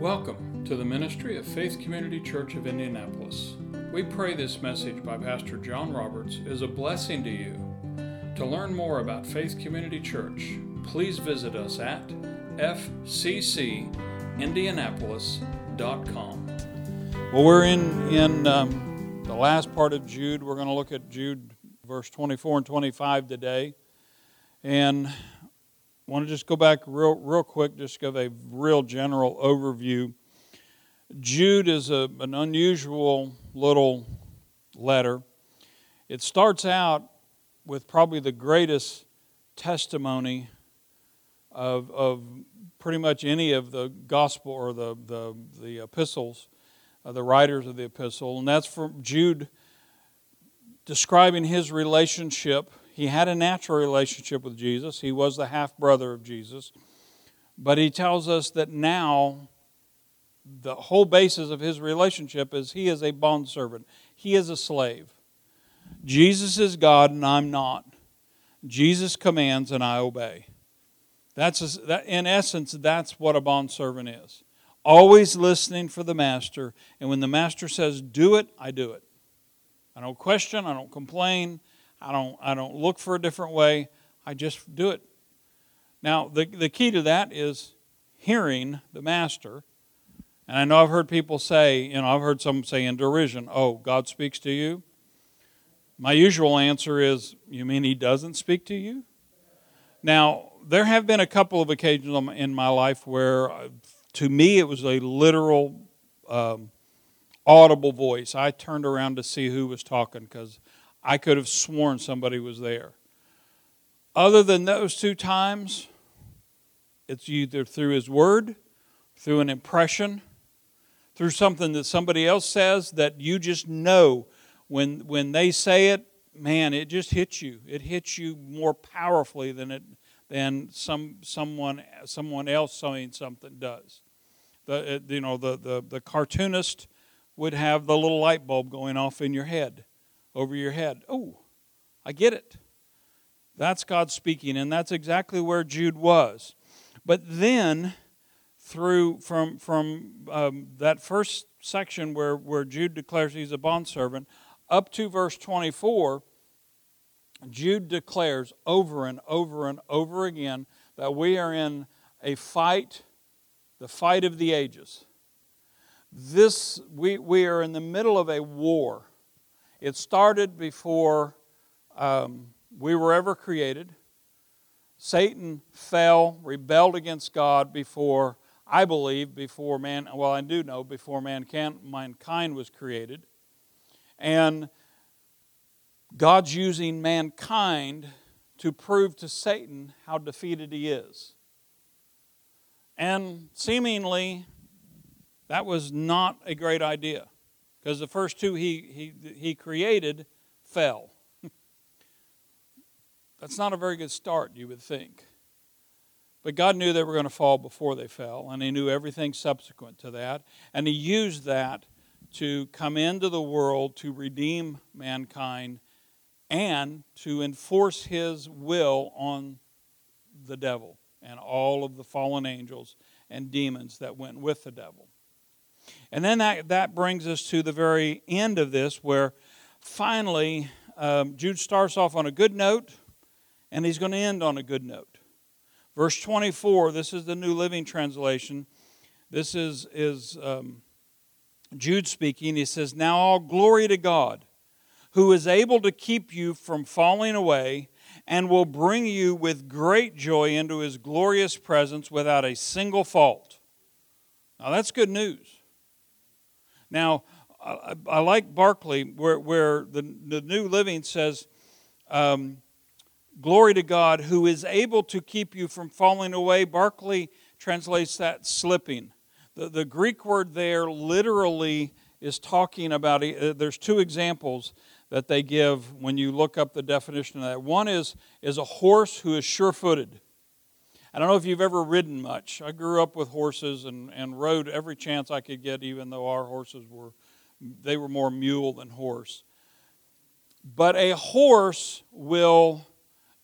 Welcome to the ministry of Faith Community Church of Indianapolis. We pray this message by Pastor John Roberts is a blessing to you. To learn more about Faith Community Church, please visit us at fccindianapolis.com. Well, we're in in um, the last part of Jude. We're going to look at Jude verse 24 and 25 today, and want to just go back real, real quick, just give a real general overview. Jude is a, an unusual little letter. It starts out with probably the greatest testimony of, of pretty much any of the gospel or the, the, the epistles, uh, the writers of the epistle, and that's from Jude describing his relationship he had a natural relationship with Jesus, he was the half brother of Jesus. But he tells us that now the whole basis of his relationship is he is a bondservant, he is a slave. Jesus is God and I'm not. Jesus commands and I obey. That's a, that, in essence, that's what a bondservant is. Always listening for the master, and when the master says, Do it, I do it. I don't question, I don't complain, I don't, I don't look for a different way. I just do it. Now, the, the key to that is hearing the master. And I know I've heard people say, you know, I've heard some say in derision, oh, God speaks to you. My usual answer is, you mean he doesn't speak to you? Now, there have been a couple of occasions in my life where, uh, to me, it was a literal, um, audible voice. I turned around to see who was talking because I could have sworn somebody was there. Other than those two times, it's either through His Word, through an impression, through something that somebody else says that you just know when, when they say it, man, it just hits you. It hits you more powerfully than it than some someone someone else saying something does. The uh, you know the, the the cartoonist would have the little light bulb going off in your head over your head. Oh, I get it. That's God speaking, and that's exactly where Jude was. But then, through from from um, that first section where where Jude declares he's a bondservant, up to verse twenty four, Jude declares over and over and over again that we are in a fight, the fight of the ages. This we we are in the middle of a war it started before um, we were ever created. Satan fell, rebelled against God before, I believe, before man, well, I do know, before mankind, mankind was created. And God's using mankind to prove to Satan how defeated he is. And seemingly, that was not a great idea because the first two he, he, he created fell. That's not a very good start, you would think. But God knew they were going to fall before they fell, and He knew everything subsequent to that. And He used that to come into the world to redeem mankind and to enforce His will on the devil and all of the fallen angels and demons that went with the devil. And then that, that brings us to the very end of this, where finally um, Jude starts off on a good note, and he's going to end on a good note. Verse 24, this is the New Living Translation. This is, is um, Jude speaking. He says, Now all glory to God, who is able to keep you from falling away and will bring you with great joy into his glorious presence without a single fault. Now that's good news. Now, I, I like Barclay, where, where the, the New Living says, um, Glory to God who is able to keep you from falling away. Barclay translates that slipping. The, the Greek word there literally is talking about, uh, there's two examples that they give when you look up the definition of that. One is, is a horse who is sure footed. I don't know if you've ever ridden much. I grew up with horses and, and rode every chance I could get, even though our horses were they were more mule than horse. But a horse will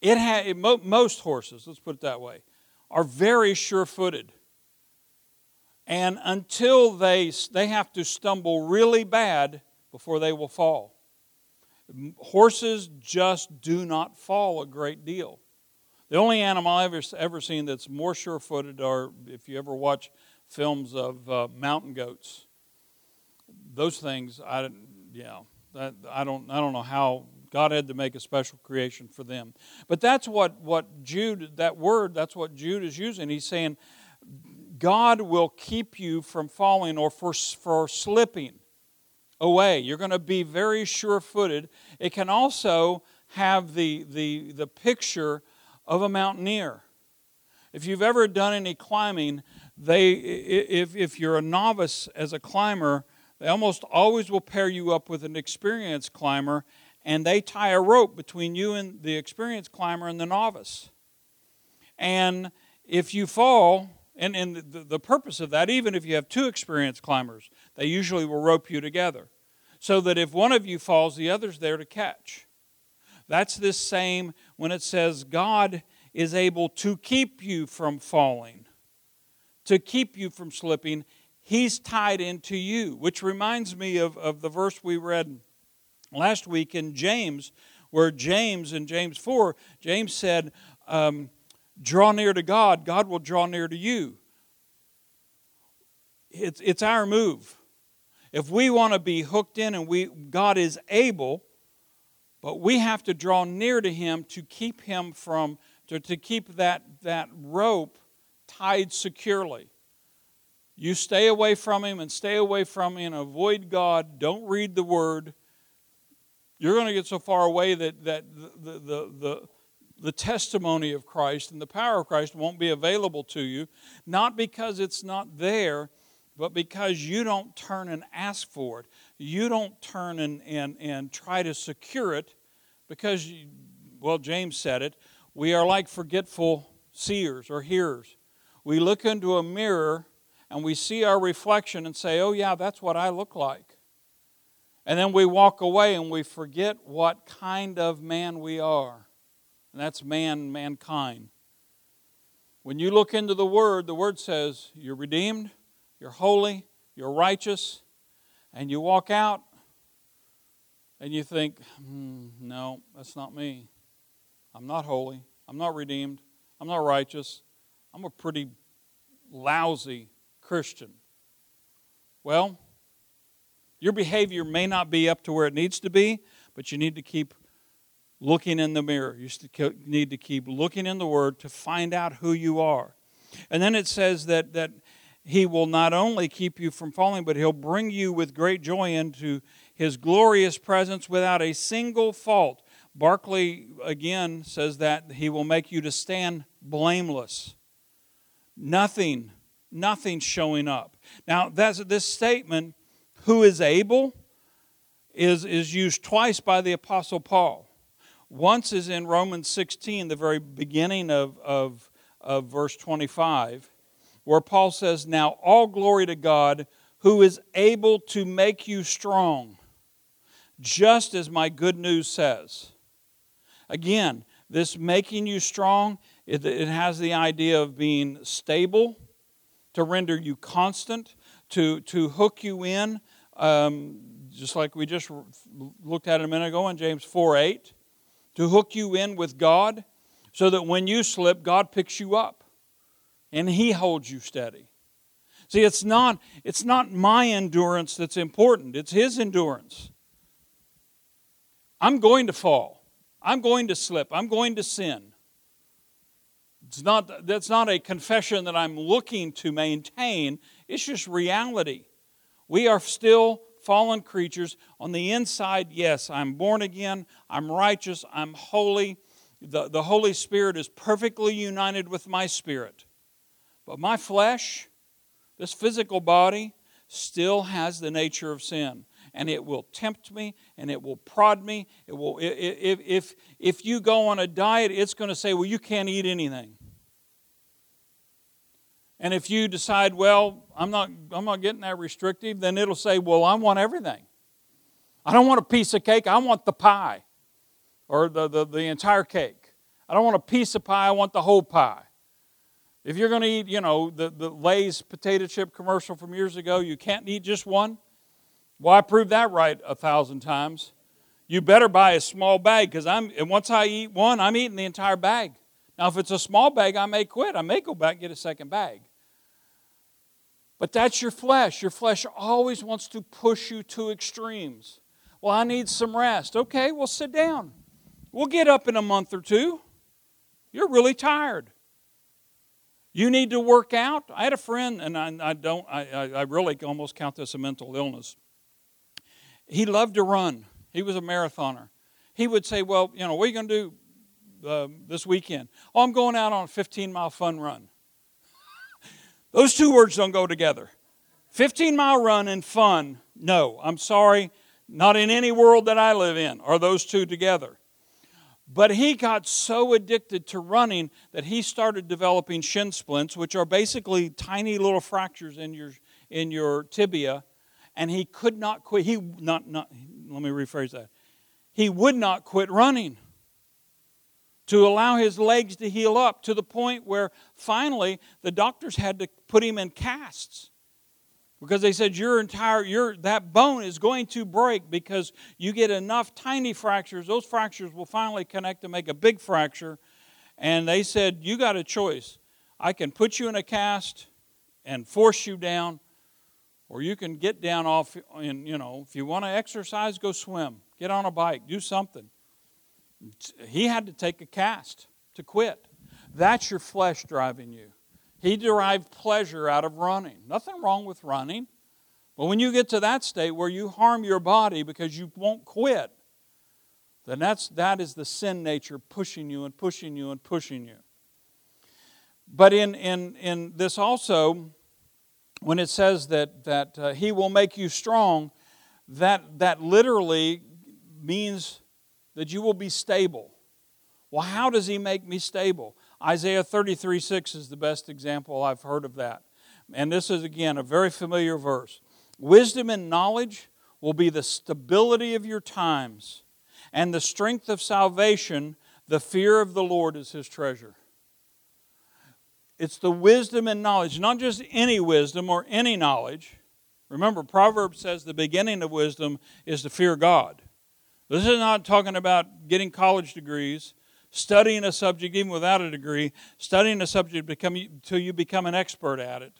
it ha, most horses, let's put it that way, are very sure-footed. And until they, they have to stumble really bad before they will fall. Horses just do not fall a great deal. The only animal I've ever, ever seen that's more sure footed are if you ever watch films of uh, mountain goats. Those things, I, yeah, that, I, don't, I don't know how God had to make a special creation for them. But that's what, what Jude, that word, that's what Jude is using. He's saying, God will keep you from falling or for, for slipping away. You're going to be very sure footed. It can also have the, the, the picture of a mountaineer. If you've ever done any climbing, they, if, if you're a novice as a climber, they almost always will pair you up with an experienced climber, and they tie a rope between you and the experienced climber and the novice. And if you fall, and, and the, the purpose of that, even if you have two experienced climbers, they usually will rope you together so that if one of you falls, the other's there to catch. That's this same when it says God is able to keep you from falling, to keep you from slipping. He's tied into you, which reminds me of, of the verse we read last week in James, where James, in James 4, James said, um, Draw near to God, God will draw near to you. It's, it's our move. If we want to be hooked in and we, God is able, but we have to draw near to Him to keep Him from, to, to keep that, that rope tied securely. You stay away from Him and stay away from Him and avoid God. Don't read the Word. You're going to get so far away that, that the, the, the, the testimony of Christ and the power of Christ won't be available to you, not because it's not there, but because you don't turn and ask for it. You don't turn and, and, and try to secure it because, well, James said it, we are like forgetful seers or hearers. We look into a mirror and we see our reflection and say, oh, yeah, that's what I look like. And then we walk away and we forget what kind of man we are. And that's man, mankind. When you look into the Word, the Word says, you're redeemed, you're holy, you're righteous, and you walk out and you think, hmm, no, that's not me. I'm not holy. I'm not redeemed. I'm not righteous. I'm a pretty lousy Christian. Well, your behavior may not be up to where it needs to be, but you need to keep looking in the mirror. You need to keep looking in the Word to find out who you are. And then it says that, that he will not only keep you from falling, but he'll bring you with great joy into his glorious presence without a single fault. Barclay again says that he will make you to stand blameless. Nothing, nothing showing up. Now, that's this statement, who is able, is, is used twice by the Apostle Paul. Once is in Romans 16, the very beginning of, of, of verse 25 where Paul says, Now all glory to God who is able to make you strong, just as my good news says. Again, this making you strong, it, it has the idea of being stable, to render you constant, to, to hook you in, um, just like we just looked at a minute ago in James 4 8, to hook you in with God so that when you slip, God picks you up and he holds you steady. See, it's not, it's not my endurance that's important, it's his endurance. I'm going to fall. I'm going to slip. I'm going to sin. It's not, that's not a confession that I'm looking to maintain. It's just reality. We are still fallen creatures. On the inside, yes, I'm born again. I'm righteous. I'm holy. The, the Holy Spirit is perfectly united with my spirit. But my flesh, this physical body, still has the nature of sin. And it will tempt me and it will prod me. It will, if, if, if you go on a diet, it's going to say, well, you can't eat anything. And if you decide, well, I'm not, I'm not getting that restrictive, then it'll say, well, I want everything. I don't want a piece of cake, I want the pie or the, the, the entire cake. I don't want a piece of pie, I want the whole pie. If you're going to eat, you know, the, the Lay's potato chip commercial from years ago, you can't eat just one. Well, I proved that right a thousand times. You better buy a small bag because I'm. And once I eat one, I'm eating the entire bag. Now, if it's a small bag, I may quit. I may go back and get a second bag. But that's your flesh. Your flesh always wants to push you to extremes. Well, I need some rest. Okay, well, sit down. We'll get up in a month or two. You're really tired. You need to work out. I had a friend, and I, I don't, I, I really almost count this a mental illness. He loved to run. He was a marathoner. He would say, Well, you know, what are you going to do uh, this weekend? Oh, I'm going out on a 15 mile fun run. Those two words don't go together. 15 mile run and fun, no, I'm sorry, not in any world that I live in are those two together. But he got so addicted to running that he started developing shin splints, which are basically tiny little fractures in your, in your tibia and he could not quit. He not not let me rephrase that. He would not quit running to allow his legs to heal up to the point where finally the doctors had to put him in casts because they said your entire your that bone is going to break because you get enough tiny fractures those fractures will finally connect to make a big fracture and they said you got a choice i can put you in a cast and force you down or you can get down off and, you know, if you want to exercise, go swim, get on a bike, do something. He had to take a cast to quit. That's your flesh driving you. He derived pleasure out of running. Nothing wrong with running. But when you get to that state where you harm your body because you won't quit, then that's, that is the sin nature pushing you and pushing you and pushing you. But in, in, in this also, when it says that, that uh, he will make you strong, that, that literally means that you will be stable. Well, how does he make me stable? Isaiah 33 6 is the best example I've heard of that. And this is, again, a very familiar verse. Wisdom and knowledge will be the stability of your times, and the strength of salvation, the fear of the Lord is his treasure. It's the wisdom and knowledge, not just any wisdom or any knowledge. Remember, Proverbs says the beginning of wisdom is to fear God. This is not talking about getting college degrees, studying a subject even without a degree, studying a subject until you become an expert at it.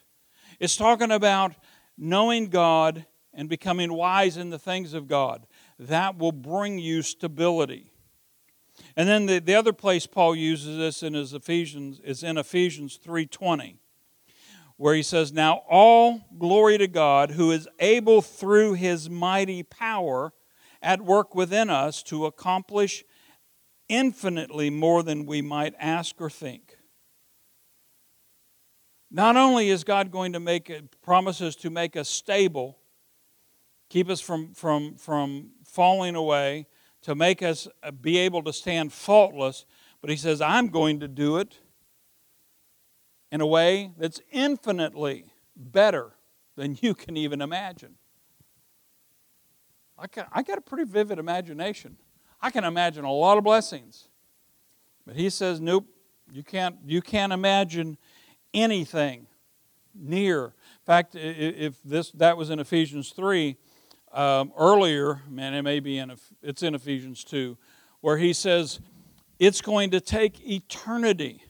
It's talking about knowing God and becoming wise in the things of God. That will bring you stability. And then the, the other place Paul uses this in his Ephesians is in Ephesians 3:20, where he says, Now all glory to God who is able through his mighty power at work within us to accomplish infinitely more than we might ask or think. Not only is God going to make it, promises to make us stable, keep us from, from, from falling away, to make us uh, be able to stand faultless, but he says, I'm going to do it in a way that's infinitely better than you can even imagine. I got, I got a pretty vivid imagination. I can imagine a lot of blessings. But he says, nope, you can't, you can't imagine anything near. In fact, if this, that was in Ephesians 3, um, earlier, man, it may be in it's in Ephesians two, where he says it's going to take eternity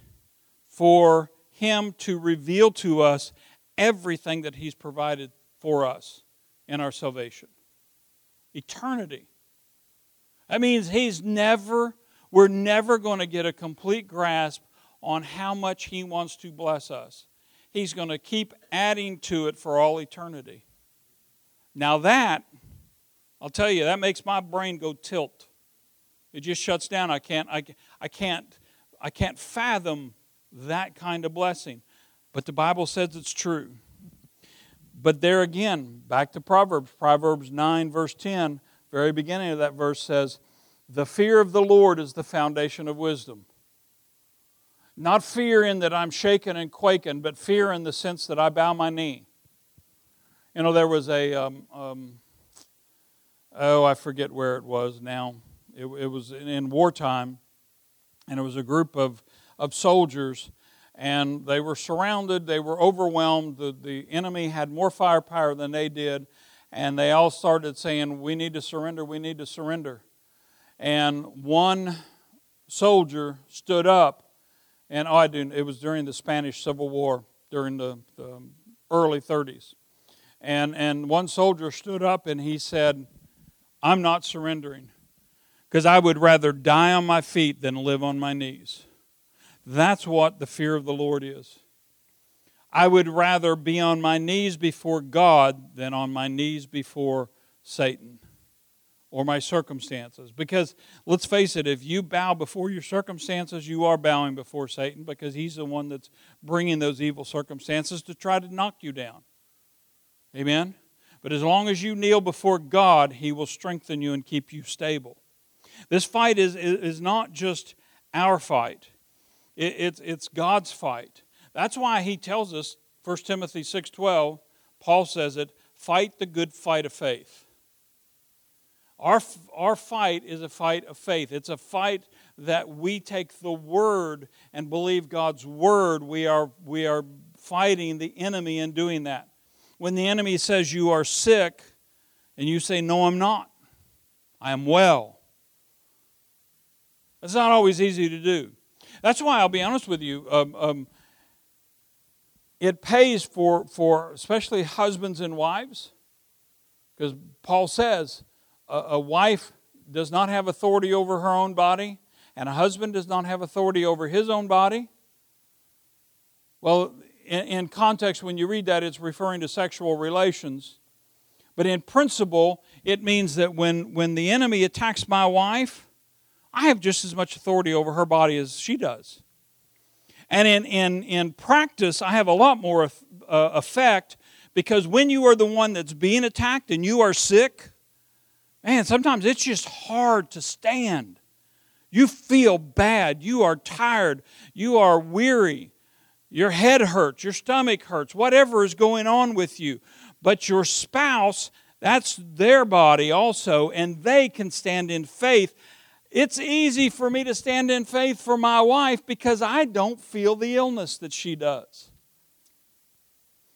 for him to reveal to us everything that he's provided for us in our salvation. Eternity. That means he's never, we're never going to get a complete grasp on how much he wants to bless us. He's going to keep adding to it for all eternity. Now, that, I'll tell you, that makes my brain go tilt. It just shuts down. I can't, I, I can't, I can't fathom that kind of blessing. But the Bible says it's true. But there again, back to Proverbs, Proverbs 9, verse 10, very beginning of that verse says, The fear of the Lord is the foundation of wisdom. Not fear in that I'm shaken and quaking, but fear in the sense that I bow my knee. You know, there was a, um, um, oh, I forget where it was now. It, it was in wartime, and it was a group of, of soldiers, and they were surrounded, they were overwhelmed. The, the enemy had more firepower than they did, and they all started saying, We need to surrender, we need to surrender. And one soldier stood up, and oh, I didn't, it was during the Spanish Civil War, during the, the early 30s. And, and one soldier stood up and he said, I'm not surrendering because I would rather die on my feet than live on my knees. That's what the fear of the Lord is. I would rather be on my knees before God than on my knees before Satan or my circumstances. Because let's face it, if you bow before your circumstances, you are bowing before Satan because he's the one that's bringing those evil circumstances to try to knock you down. Amen? But as long as you kneel before God, he will strengthen you and keep you stable. This fight is, is not just our fight, it's, it's God's fight. That's why he tells us, 1 Timothy 6.12, Paul says it, fight the good fight of faith. Our, our fight is a fight of faith. It's a fight that we take the word and believe God's word. We are, we are fighting the enemy in doing that. When the enemy says you are sick and you say, No, I'm not, I am well. It's not always easy to do. That's why I'll be honest with you. Um, um, it pays for, for especially husbands and wives, because Paul says, a, a wife does not have authority over her own body, and a husband does not have authority over his own body. Well, in, context, when you read that, it's referring to sexual relations. But in principle, it means that when, when the enemy attacks my wife, I have just as much authority over her body as she does. And in, in, in practice, I have a lot more uh, effect because when you are the one that's being attacked and you are sick, Man, sometimes it's just hard to stand. You feel bad. You are tired. You are weary. Your head hurts. Your stomach hurts. Whatever is going on with you. But your spouse, that's their body also, and they can stand in faith. It's easy for me to stand in faith for my wife because I don't feel the illness that she does.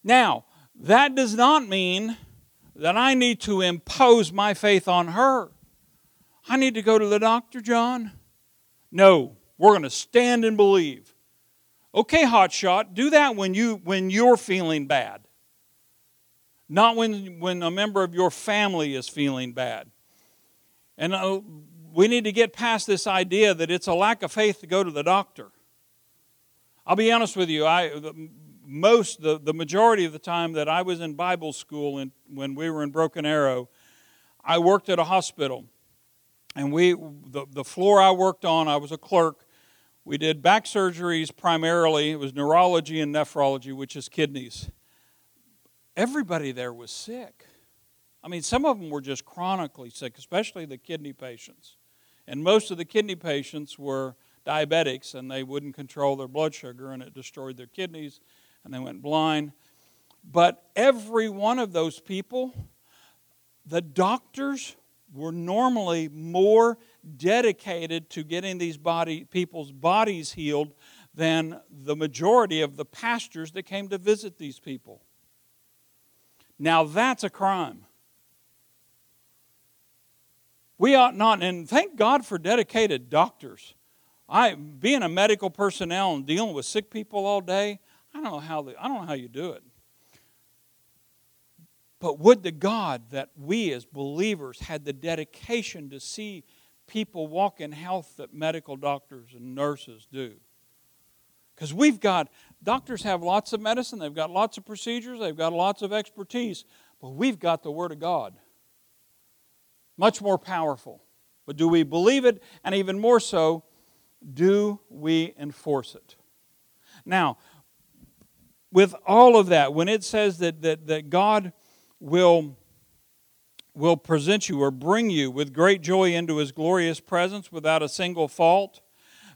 Now, that does not mean that I need to impose my faith on her. I need to go to the doctor, John? No, we're going to stand and believe. Okay, hotshot, do that when you when you're feeling bad. Not when when a member of your family is feeling bad. And uh, we need to get past this idea that it's a lack of faith to go to the doctor. I'll be honest with you. I most the, the majority of the time that I was in Bible school and when we were in Broken Arrow, I worked at a hospital. And we the, the floor I worked on, I was a clerk. We did back surgeries primarily. It was neurology and nephrology, which is kidneys. Everybody there was sick. I mean, some of them were just chronically sick, especially the kidney patients. And most of the kidney patients were diabetics and they wouldn't control their blood sugar and it destroyed their kidneys and they went blind. But every one of those people, the doctors were normally more dedicated to getting these body, people's bodies healed than the majority of the pastors that came to visit these people. Now that's a crime. We ought not, and thank God for dedicated doctors. I, being a medical personnel and dealing with sick people all day, I don't know how the, I don't know how you do it. But would to God that we as believers had the dedication to see people walk in health that medical doctors and nurses do. Because we've got, doctors have lots of medicine, they've got lots of procedures, they've got lots of expertise, but we've got the Word of God. Much more powerful. But do we believe it? And even more so, do we enforce it? Now, with all of that, when it says that, that, that God will, will present you or bring you with great joy into his glorious presence without a single fault,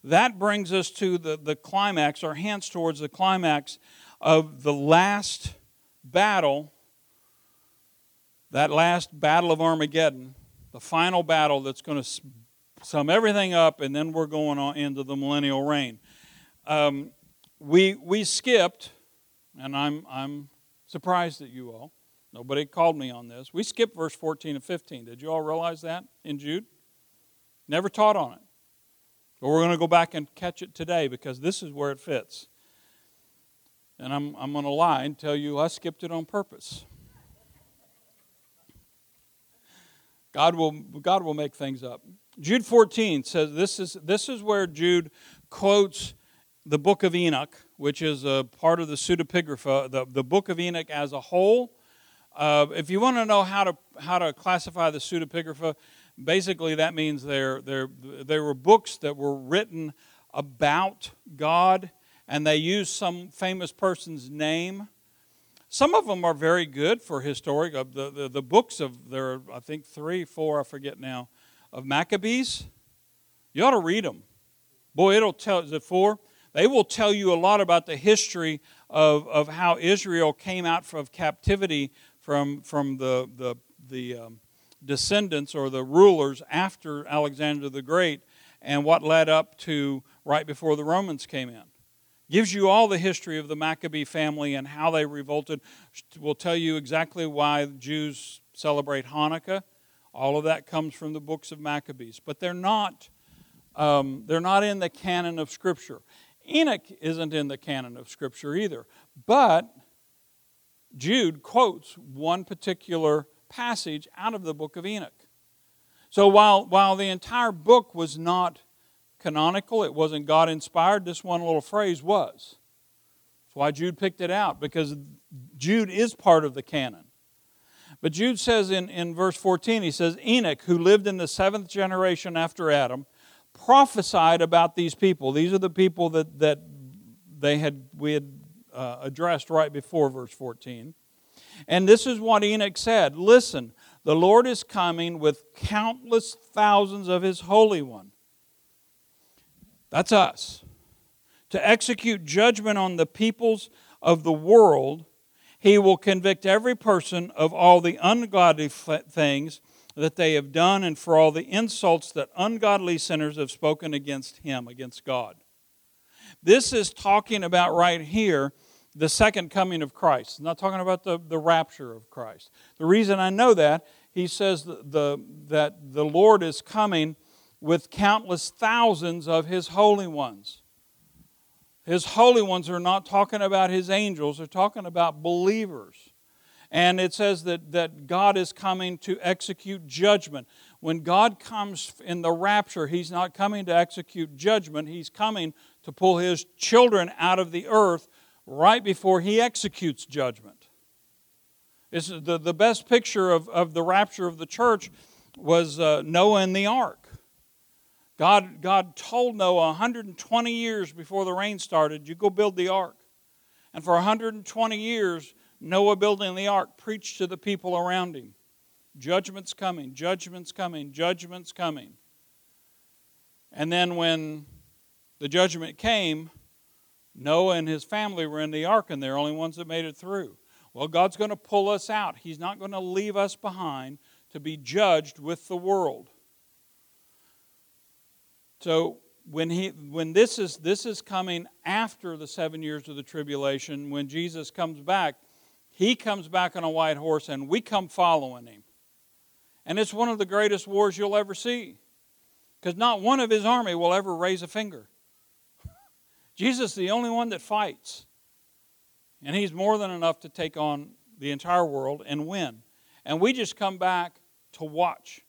that brings us to the, the climax, or hands towards the climax of the last battle, that last battle of Armageddon, the final battle that's going to sum everything up, and then we're going on into the millennial reign. Um, we, we skipped, and I'm, I'm surprised at you all. Nobody called me on this. We skipped verse 14 and 15. Did you all realize that in Jude? Never taught on it. But we're going to go back and catch it today because this is where it fits. And I'm, I'm going to lie and tell you I skipped it on purpose. God will, God will make things up. Jude 14 says this is, this is where Jude quotes the book of Enoch, which is a part of the pseudepigrapha, the, the book of Enoch as a whole. Uh, if you want to know how to, how to classify the pseudepigrapha, basically that means there, there, there were books that were written about God and they used some famous person's name. Some of them are very good for historic. Uh, the, the, the books of, there are, I think, three, four, I forget now, of Maccabees. You ought to read them. Boy, it'll tell, is it four? They will tell you a lot about the history of, of how Israel came out of captivity from, from the, the, the um, descendants or the rulers after Alexander the Great and what led up to right before the Romans came in. Gives you all the history of the Maccabee family and how they revolted. Will tell you exactly why Jews celebrate Hanukkah. All of that comes from the books of Maccabees, but they're not. Um, they're not in the canon of Scripture. Enoch isn't in the canon of Scripture either, but Jude quotes one particular passage out of the book of Enoch. So while, while the entire book was not canonical, it wasn't God inspired, this one little phrase was. That's why Jude picked it out, because Jude is part of the canon. But Jude says in, in verse 14, he says, Enoch, who lived in the seventh generation after Adam, prophesied about these people. These are the people that, that they had, we had uh, addressed right before verse 14. And this is what Enoch said Listen, the Lord is coming with countless thousands of his holy one that's us. To execute judgment on the peoples of the world, he will convict every person of all the ungodly things that they have done and for all the insults that ungodly sinners have spoken against him, against God. This is talking about right here the second coming of Christ. I'm not talking about the, the rapture of Christ. The reason I know that, he says the, the, that the Lord is coming with countless thousands of his holy ones. His holy ones are not talking about his angels, they're talking about believers. And it says that, that God is coming to execute judgment. When God comes in the rapture, He's not coming to execute judgment, He's coming to pull His children out of the earth right before He executes judgment. It's the, the best picture of, of the rapture of the church was uh, Noah and the ark. God, God told Noah 120 years before the rain started, you go build the ark. And for 120 years, Noah building the ark preached to the people around him. Judgment's coming, judgment's coming, judgment's coming. And then when the judgment came, Noah and his family were in the ark, and they're the only ones that made it through. Well, God's going to pull us out. He's not going to leave us behind to be judged with the world. So when he when this is this is coming after the seven years of the tribulation, when Jesus comes back, he comes back on a white horse and we come following him. And it's one of the greatest wars you'll ever see. Because not one of his army will ever raise a finger. Jesus is the only one that fights. And he's more than enough to take on the entire world and win. And we just come back to watch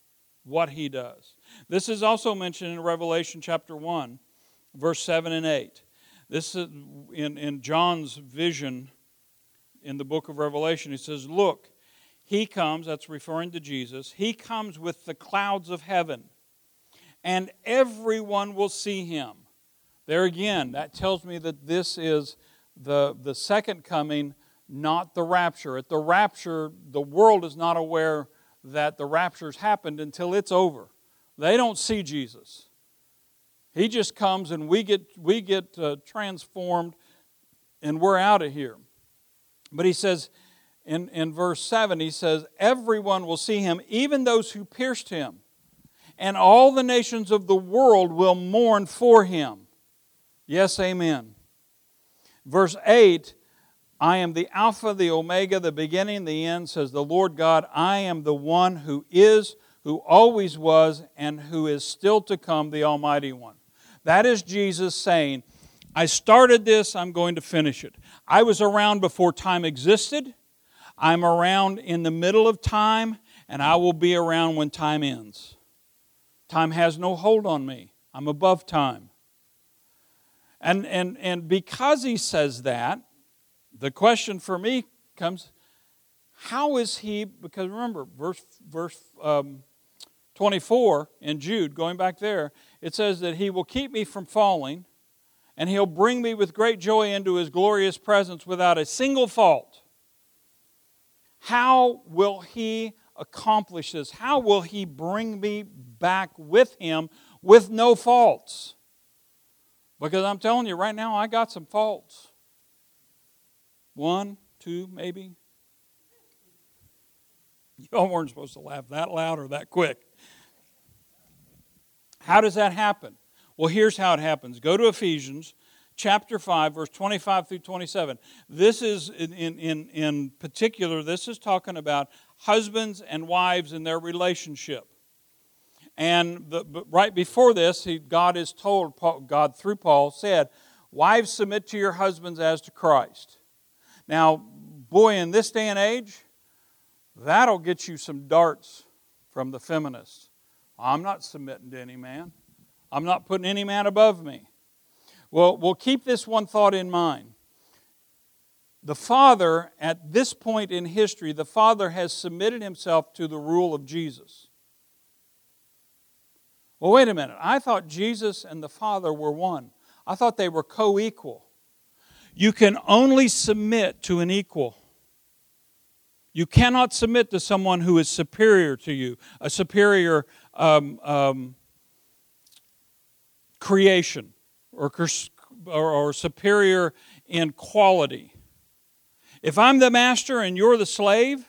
what he does. This is also mentioned in Revelation chapter 1, verse 7 and 8. This is in, in John's vision in the book of Revelation. He says, Look, he comes, that's referring to Jesus, he comes with the clouds of heaven, and everyone will see him. There again, that tells me that this is the, the second coming, not the rapture. At the rapture, the world is not aware that the rapture's happened until it's over. They don't see Jesus. He just comes and we get, we get uh, transformed and we're out of here. But he says in, in verse 7, he says, Everyone will see him, even those who pierced him, and all the nations of the world will mourn for him. Yes, amen. Verse 8 I am the Alpha, the Omega, the beginning, the end, says the Lord God. I am the one who is, who always was, and who is still to come, the Almighty One. That is Jesus saying, I started this, I'm going to finish it. I was around before time existed. I'm around in the middle of time, and I will be around when time ends. Time has no hold on me. I'm above time. And, and, and because he says that, the question for me comes how is he, because remember, verse, verse um, 24 in Jude, going back there, it says that he will keep me from falling and he'll bring me with great joy into his glorious presence without a single fault. How will he accomplish this? How will he bring me back with him with no faults? Because I'm telling you right now, I got some faults. One, two, maybe. Y'all weren't supposed to laugh that loud or that quick. How does that happen? Well, here's how it happens. Go to Ephesians chapter 5, verse 25 through 27. This is, in, in, in particular, this is talking about husbands and wives and their relationship. And the, right before this, he, God is told, God through Paul said, Wives, submit to your husbands as to Christ. Now, boy, in this day and age, that'll get you some darts from the feminists. I'm not submitting to any man. I'm not putting any man above me. Well, we'll keep this one thought in mind. The Father, at this point in history, the Father has submitted himself to the rule of Jesus. Well, wait a minute. I thought Jesus and the Father were one, I thought they were co equal. You can only submit to an equal. You cannot submit to someone who is superior to you, a superior um, um, creation or, or, or superior in quality. If I'm the master and you're the slave,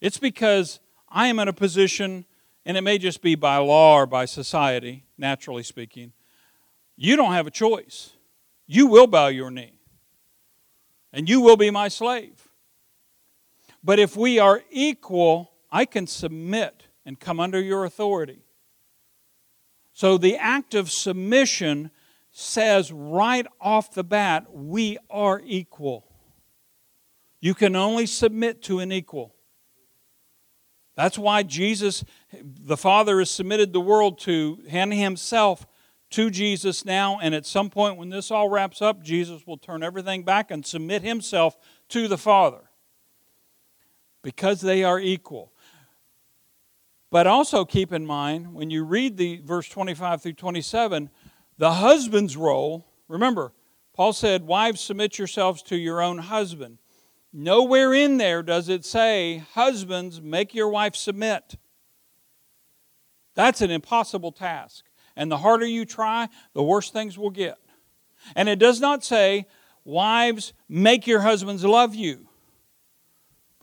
it's because I am in a position, and it may just be by law or by society, naturally speaking, you don't have a choice. You will bow your knee, and you will be my slave. But if we are equal, I can submit and come under your authority. So the act of submission says right off the bat, we are equal. You can only submit to an equal. That's why Jesus, the Father, has submitted the world to, and Himself to Jesus now. And at some point, when this all wraps up, Jesus will turn everything back and submit Himself to the Father because they are equal. But also keep in mind, when you read the verse 25 through 27, the husband's role, remember, Paul said, Wives, submit yourselves to your own husband. Nowhere in there does it say, Husbands, make your wife submit. That's an impossible task. And the harder you try, the worse things will get. And it does not say, Wives, make your husbands love you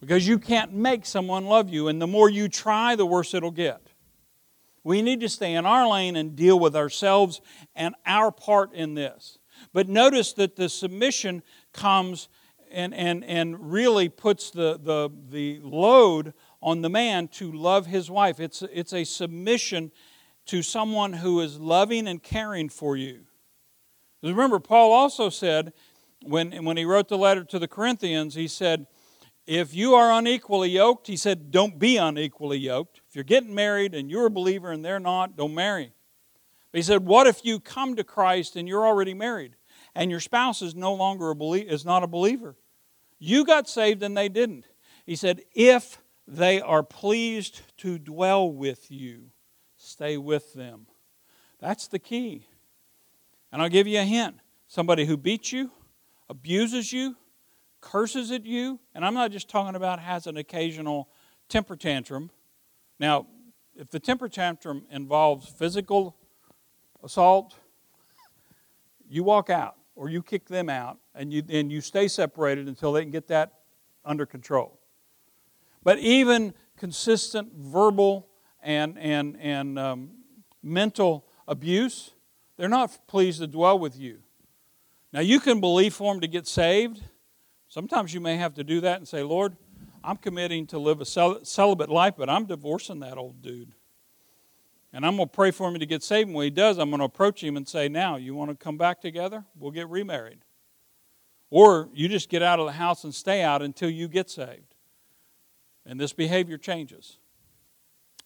because you can't make someone love you, and the more you try, the worse it'll get. We need to stay in our lane and deal with ourselves and our part in this. But notice that the submission comes and, and, and really puts the, the, the load on the man to love his wife. It's, it's a submission to someone who is loving and caring for you. Remember, Paul also said, when, when he wrote the letter to the Corinthians, he said, if you are unequally yoked, he said, don't be unequally yoked. If you're getting married and you're a believer and they're not, don't marry. But he said, what if you come to Christ and you're already married and your spouse is no longer a believer, is not a believer? You got saved and they didn't. He said, if they are pleased to dwell with you, stay with them. That's the key. And I'll give you a hint somebody who beats you, abuses you, curses at you, and I'm not just talking about has an occasional temper tantrum. Now, if the temper tantrum involves physical assault, you walk out or you kick them out and you, and you stay separated until they can get that under control. But even consistent verbal and, and, and um, mental abuse, they're not pleased to dwell with you. Now, you can believe for them to get saved. Sometimes you may have to do that and say, Lord, I'm committing to live a cel- celibate life, but I'm divorcing that old dude. And I'm going to pray for him to get saved. And when he does, I'm going to approach him and say, Now, you want to come back together? We'll get remarried. Or you just get out of the house and stay out until you get saved. And this behavior changes.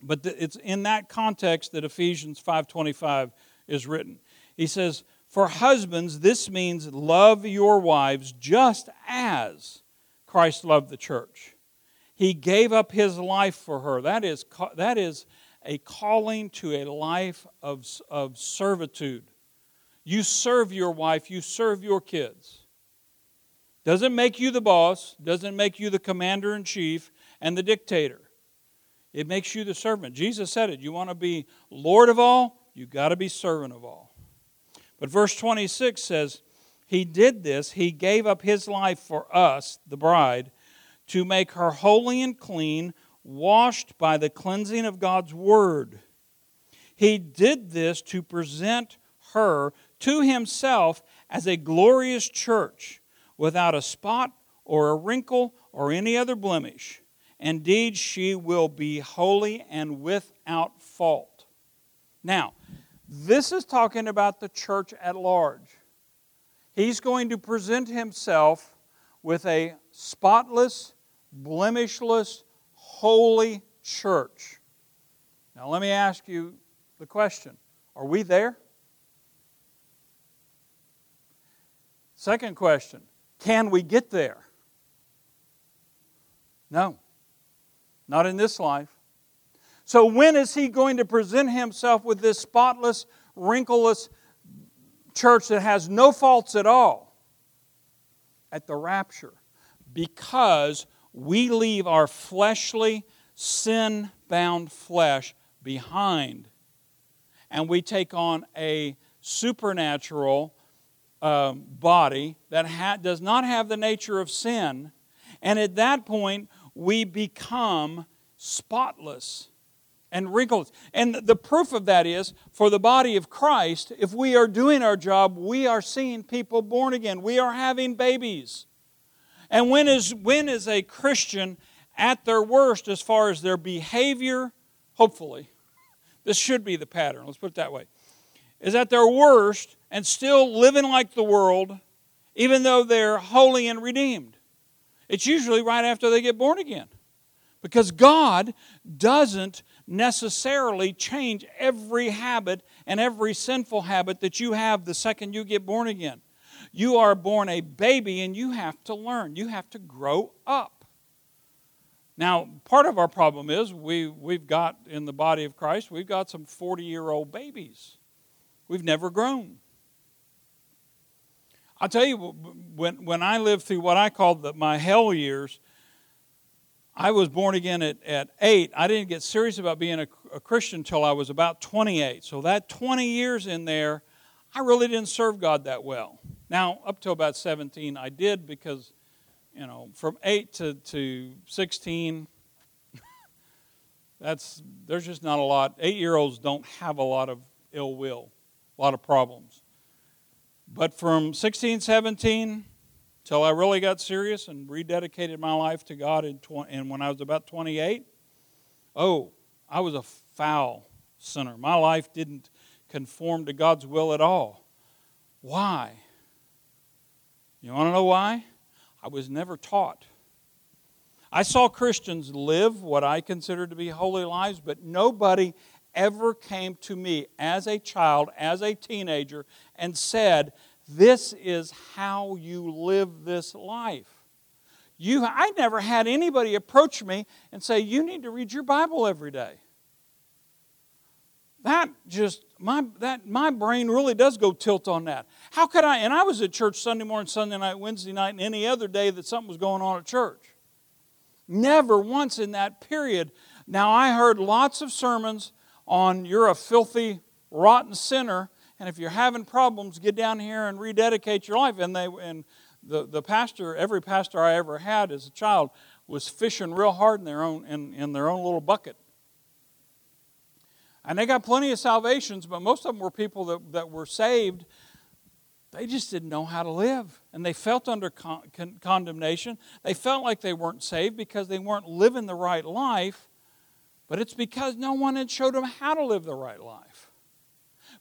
But it's in that context that Ephesians 5:25 is written. He says, "For husbands, this means love your wives just as Christ loved the church. He gave up his life for her. That is that is a calling to a life of, of servitude. You serve your wife, you serve your kids. Doesn't make you the boss, doesn't make you the commander in chief and the dictator. It makes you the servant. Jesus said it. You want to be Lord of all, you got to be servant of all. But verse 26 says, He did this, He gave up His life for us, the bride, to make her holy and clean washed by the cleansing of God's Word. He did this to present her to himself as a glorious church without a spot or a wrinkle or any other blemish. Indeed, she will be holy and without fault. Now, this is talking about the church at large. He's going to present himself with a spotless, blemishless, holy church. Now, let me ask you the question Are we there? Second question Can we get there? No, not in this life. So, when is he going to present himself with this spotless, wrinkleless church that has no faults at all? At the rapture. Because we leave our fleshly, sin bound flesh behind and we take on a supernatural um, body that ha- does not have the nature of sin. And at that point, we become spotless and wrinkled. And the proof of that is for the body of Christ, if we are doing our job, we are seeing people born again. We are having babies. And when is, when is a Christian at their worst as far as their behavior? Hopefully, this should be the pattern, let's put it that way. Is at their worst and still living like the world, even though they're holy and redeemed. It's usually right after they get born again. Because God doesn't necessarily change every habit and every sinful habit that you have the second you get born again. You are born a baby and you have to learn. You have to grow up. Now, part of our problem is we, we've got in the body of Christ, we've got some 40 year old babies. We've never grown. I'll tell you, when, when I lived through what I called the, my hell years, I was born again at, at eight. I didn't get serious about being a, a Christian until I was about 28. So, that 20 years in there, I really didn't serve God that well. Now, up to about 17, I did because, you know, from 8 to, to 16, that's, there's just not a lot. Eight year olds don't have a lot of ill will, a lot of problems. But from 16, 17, till I really got serious and rededicated my life to God, in tw- and when I was about 28, oh, I was a foul sinner. My life didn't conform to God's will at all. Why? You want to know why? I was never taught. I saw Christians live what I considered to be holy lives, but nobody ever came to me as a child, as a teenager, and said, This is how you live this life. You, I never had anybody approach me and say, You need to read your Bible every day. That just my that my brain really does go tilt on that. How could I? And I was at church Sunday morning, Sunday night, Wednesday night, and any other day that something was going on at church. Never once in that period. Now I heard lots of sermons on you're a filthy, rotten sinner, and if you're having problems, get down here and rededicate your life. And they and the, the pastor, every pastor I ever had as a child, was fishing real hard in their own in, in their own little bucket. And they got plenty of salvations, but most of them were people that, that were saved they just didn't know how to live. And they felt under con- con- condemnation. They felt like they weren't saved because they weren't living the right life. But it's because no one had showed them how to live the right life.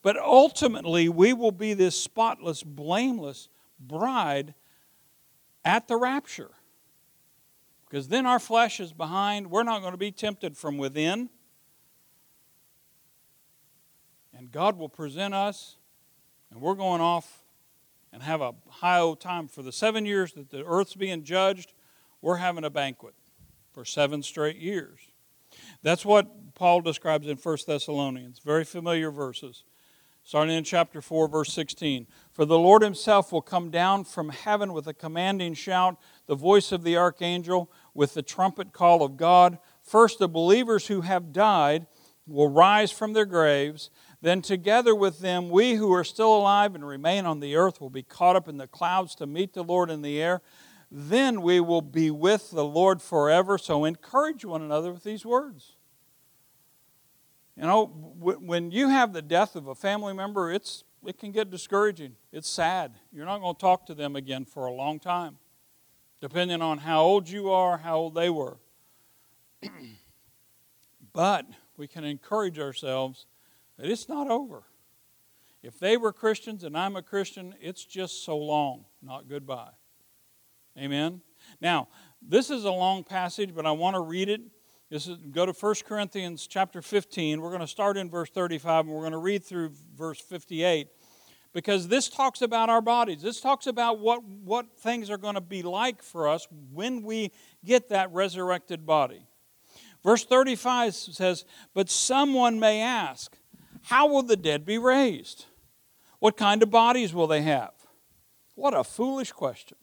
But ultimately, we will be this spotless, blameless bride at the rapture. Because then our flesh is behind. We're not going to be tempted from within. And God will present us, and we're going off and have a high old time. For the seven years that the earth's being judged, we're having a banquet for seven straight years. That's what Paul describes in 1 Thessalonians. Very familiar verses. Starting in chapter 4, verse 16. For the Lord himself will come down from heaven with a commanding shout, the voice of the archangel, with the trumpet call of God. First, the believers who have died will rise from their graves. Then, together with them, we who are still alive and remain on the earth will be caught up in the clouds to meet the Lord in the air. Then we will be with the Lord forever. So, encourage one another with these words. You know, when you have the death of a family member, it's, it can get discouraging. It's sad. You're not going to talk to them again for a long time, depending on how old you are, how old they were. but we can encourage ourselves that it's not over. If they were Christians and I'm a Christian, it's just so long, not goodbye. Amen? Now, this is a long passage, but I want to read it this is, go to 1 Corinthians chapter 15. We're going to start in verse 35 and we're going to read through verse 58 because this talks about our bodies. This talks about what, what things are going to be like for us when we get that resurrected body. Verse 35 says, But someone may ask, How will the dead be raised? What kind of bodies will they have? What a foolish question.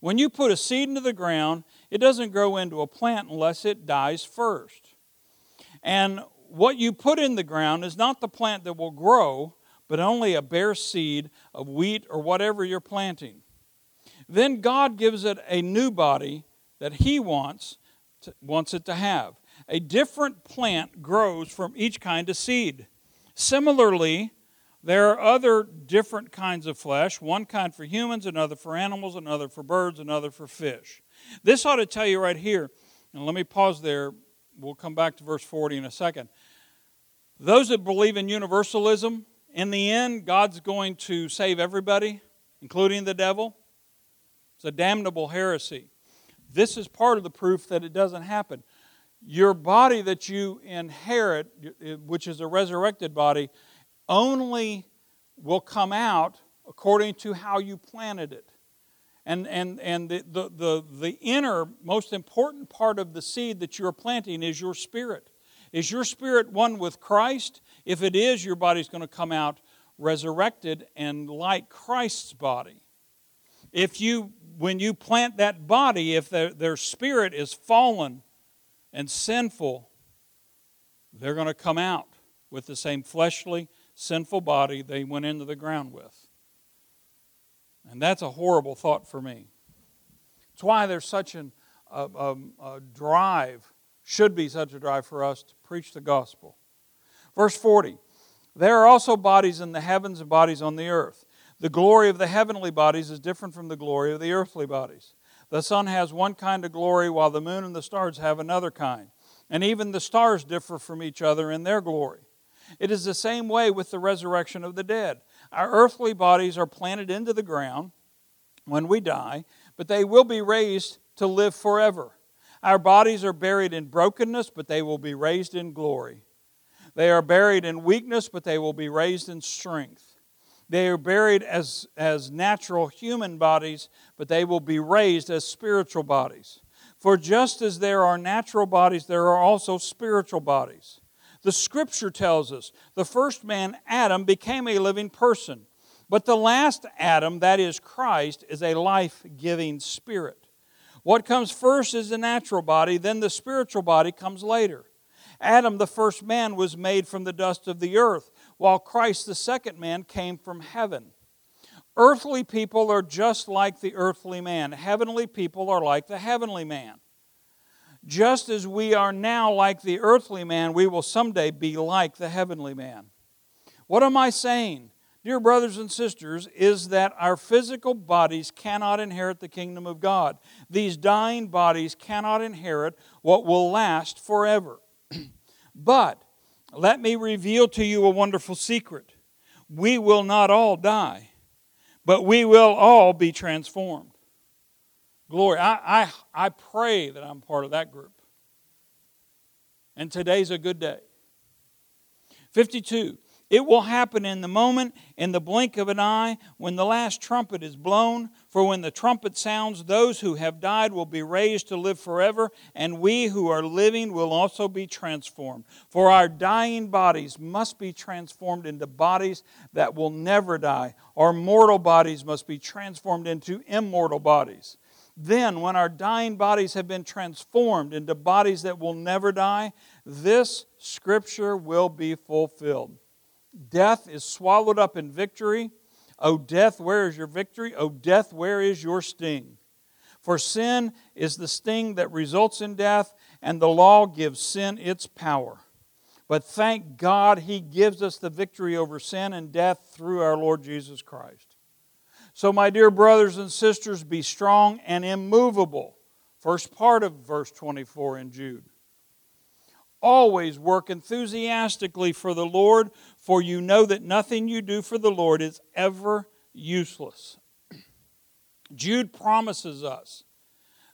When you put a seed into the ground, it doesn't grow into a plant unless it dies first. And what you put in the ground is not the plant that will grow, but only a bare seed of wheat or whatever you're planting. Then God gives it a new body that He wants, to, wants it to have. A different plant grows from each kind of seed. Similarly, there are other different kinds of flesh one kind for humans, another for animals, another for birds, another for fish. This ought to tell you right here, and let me pause there. We'll come back to verse 40 in a second. Those that believe in universalism, in the end, God's going to save everybody, including the devil. It's a damnable heresy. This is part of the proof that it doesn't happen. Your body that you inherit, which is a resurrected body, only will come out according to how you planted it. And, and, and the, the, the, the inner, most important part of the seed that you're planting is your spirit. Is your spirit one with Christ? If it is, your body's going to come out resurrected and like Christ's body. If you, when you plant that body, if their, their spirit is fallen and sinful, they're going to come out with the same fleshly, sinful body they went into the ground with. And that's a horrible thought for me. It's why there's such an, a, a, a drive, should be such a drive for us to preach the gospel. Verse 40 There are also bodies in the heavens and bodies on the earth. The glory of the heavenly bodies is different from the glory of the earthly bodies. The sun has one kind of glory, while the moon and the stars have another kind. And even the stars differ from each other in their glory. It is the same way with the resurrection of the dead. Our earthly bodies are planted into the ground when we die, but they will be raised to live forever. Our bodies are buried in brokenness, but they will be raised in glory. They are buried in weakness, but they will be raised in strength. They are buried as, as natural human bodies, but they will be raised as spiritual bodies. For just as there are natural bodies, there are also spiritual bodies. The scripture tells us the first man, Adam, became a living person. But the last Adam, that is Christ, is a life giving spirit. What comes first is the natural body, then the spiritual body comes later. Adam, the first man, was made from the dust of the earth, while Christ, the second man, came from heaven. Earthly people are just like the earthly man, heavenly people are like the heavenly man. Just as we are now like the earthly man, we will someday be like the heavenly man. What am I saying? dear brothers and sisters, is that our physical bodies cannot inherit the kingdom of God. These dying bodies cannot inherit what will last forever. but let me reveal to you a wonderful secret. We will not all die, but we will all be transformed. Glory. I, I, I pray that I'm part of that group. And today's a good day. 52. It will happen in the moment, in the blink of an eye, when the last trumpet is blown. For when the trumpet sounds, those who have died will be raised to live forever, and we who are living will also be transformed. For our dying bodies must be transformed into bodies that will never die. Our mortal bodies must be transformed into immortal bodies. Then, when our dying bodies have been transformed into bodies that will never die, this scripture will be fulfilled. Death is swallowed up in victory. O death, where is your victory? O death, where is your sting? For sin is the sting that results in death, and the law gives sin its power. But thank God he gives us the victory over sin and death through our Lord Jesus Christ. So, my dear brothers and sisters, be strong and immovable. First part of verse 24 in Jude. Always work enthusiastically for the Lord, for you know that nothing you do for the Lord is ever useless. Jude promises us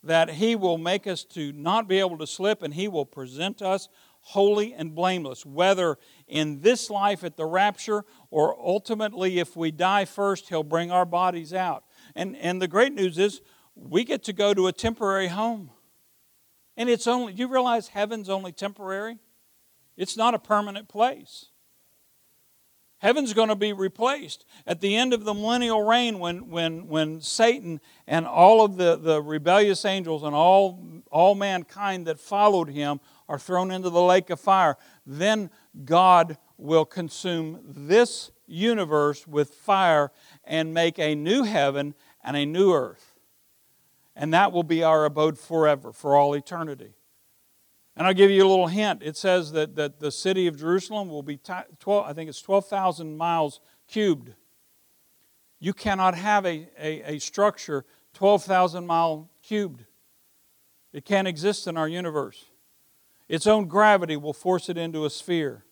that he will make us to not be able to slip and he will present us holy and blameless, whether in this life at the rapture or ultimately if we die first, he'll bring our bodies out. And, and the great news is we get to go to a temporary home. And it's only, you realize heaven's only temporary? It's not a permanent place. Heaven's going to be replaced. At the end of the millennial reign, when, when, when Satan and all of the, the rebellious angels and all, all mankind that followed him are thrown into the lake of fire, then God will consume this universe with fire and make a new heaven and a new earth and that will be our abode forever, for all eternity. And I'll give you a little hint. It says that, that the city of Jerusalem will be 12, I think it's 12,000 miles cubed. You cannot have a, a, a structure 12,000 mile cubed. It can't exist in our universe. Its own gravity will force it into a sphere.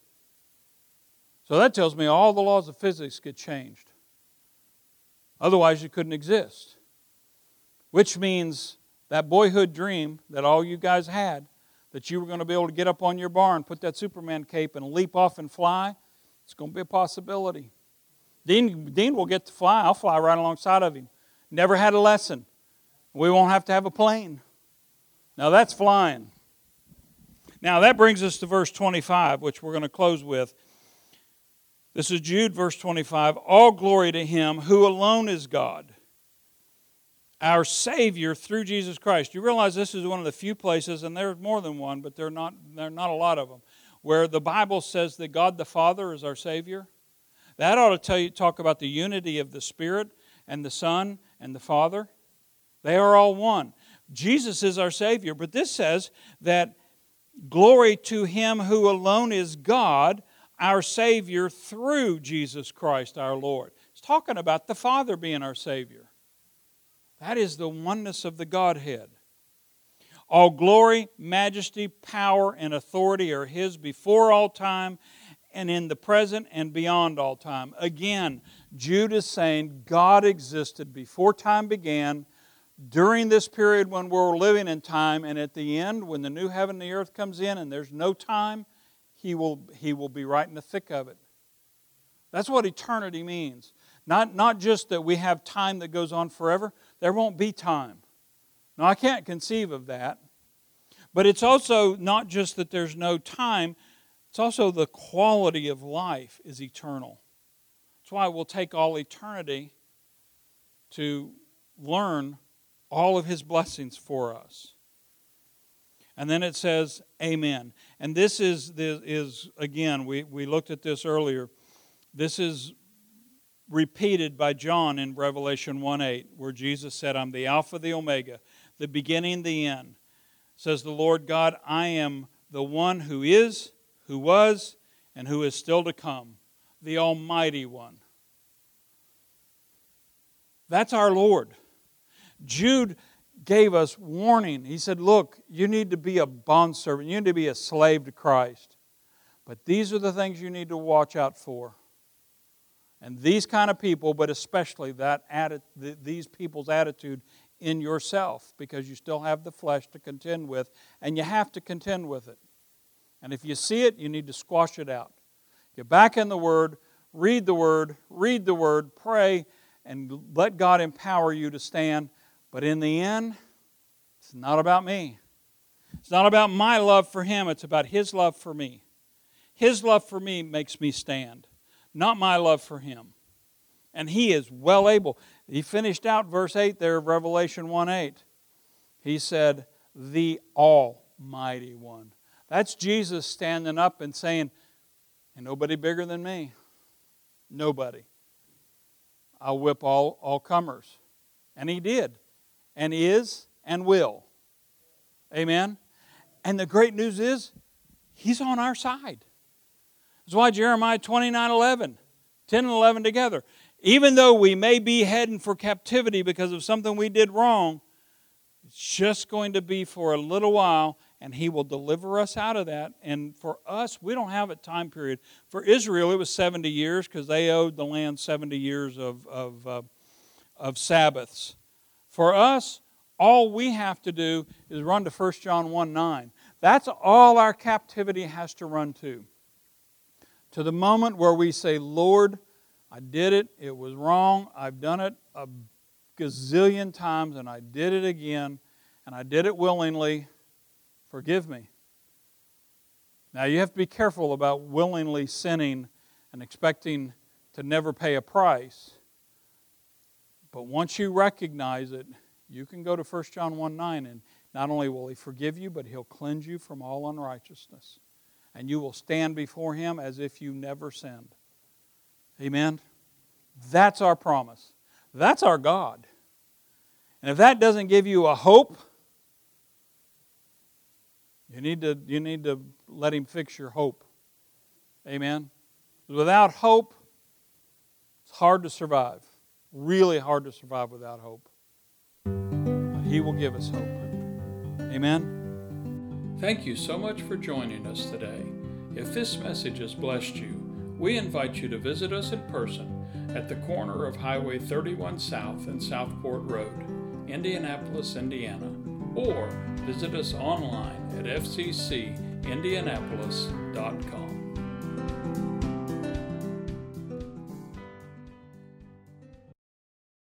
So that tells me all the laws of physics get changed. Otherwise, you couldn't exist which means that boyhood dream that all you guys had that you were going to be able to get up on your barn, put that Superman cape, and leap off and fly, it's going to be a possibility. Dean, Dean will get to fly. I'll fly right alongside of him. Never had a lesson. We won't have to have a plane. Now that's flying. Now that brings us to verse 25, which we're going to close with. This is Jude, verse 25. All glory to him who alone is God our Savior through Jesus Christ. You realize this is one of the few places, and there's more than one, but there are not, there are not a lot of them, where the Bible says that God the Father is our Savior. That ought to tell you, talk about the unity of the Spirit and the Son and the Father. They are all one. Jesus is our Savior, but this says that glory to Him who alone is God, our Savior, through Jesus Christ our Lord. It's talking about the Father being our Savior. That is the oneness of the Godhead. All glory, majesty, power, and authority are His before all time and in the present and beyond all time. Again, Jude is saying God existed before time began, during this period when we're living in time, and at the end, when the new heaven and the earth comes in and there's no time, He will, he will be right in the thick of it. That's what eternity means. Not, not just that we have time that goes on forever, there won't be time. Now, I can't conceive of that. But it's also not just that there's no time, it's also the quality of life is eternal. That's why it will take all eternity to learn all of his blessings for us. And then it says, Amen. And this is, this is again, we, we looked at this earlier. This is repeated by John in Revelation 1 8, where Jesus said, I'm the Alpha, the Omega, the beginning, the end. Says the Lord God, I am the one who is, who was, and who is still to come, the Almighty One. That's our Lord. Jude gave us warning. He said, Look, you need to be a bondservant, you need to be a slave to Christ. But these are the things you need to watch out for. And these kind of people, but especially that these people's attitude in yourself, because you still have the flesh to contend with, and you have to contend with it. And if you see it, you need to squash it out. Get back in the Word, read the Word, read the Word, pray, and let God empower you to stand. But in the end, it's not about me. It's not about my love for Him, it's about His love for me. His love for me makes me stand, not my love for Him. And He is well able. He finished out verse 8 there of Revelation 1 8. He said, The Almighty One. That's Jesus standing up and saying, Ain't nobody bigger than me. Nobody. I'll whip all, all comers. And he did, and is, and will. Amen. And the great news is, he's on our side. That's why Jeremiah 29 11, 10 and 11 together. Even though we may be heading for captivity because of something we did wrong, it's just going to be for a little while, and He will deliver us out of that. And for us, we don't have a time period. For Israel, it was 70 years because they owed the land 70 years of, of, uh, of Sabbaths. For us, all we have to do is run to 1 John 1 9. That's all our captivity has to run to. To the moment where we say, Lord, I did it, it was wrong, I've done it a gazillion times, and I did it again, and I did it willingly Forgive me. Now, you have to be careful about willingly sinning and expecting to never pay a price. But once you recognize it, you can go to 1 John 1 9, and not only will He forgive you, but He'll cleanse you from all unrighteousness. And you will stand before Him as if you never sinned. Amen? That's our promise. That's our God. And if that doesn't give you a hope, you need to, you need to let Him fix your hope. Amen? Without hope, it's hard to survive. Really hard to survive without hope. But He will give us hope. Amen? Thank you so much for joining us today. If this message has blessed you, we invite you to visit us in person at the corner of Highway 31 South and Southport Road, Indianapolis, Indiana or visit us online at fccindianapolis.com.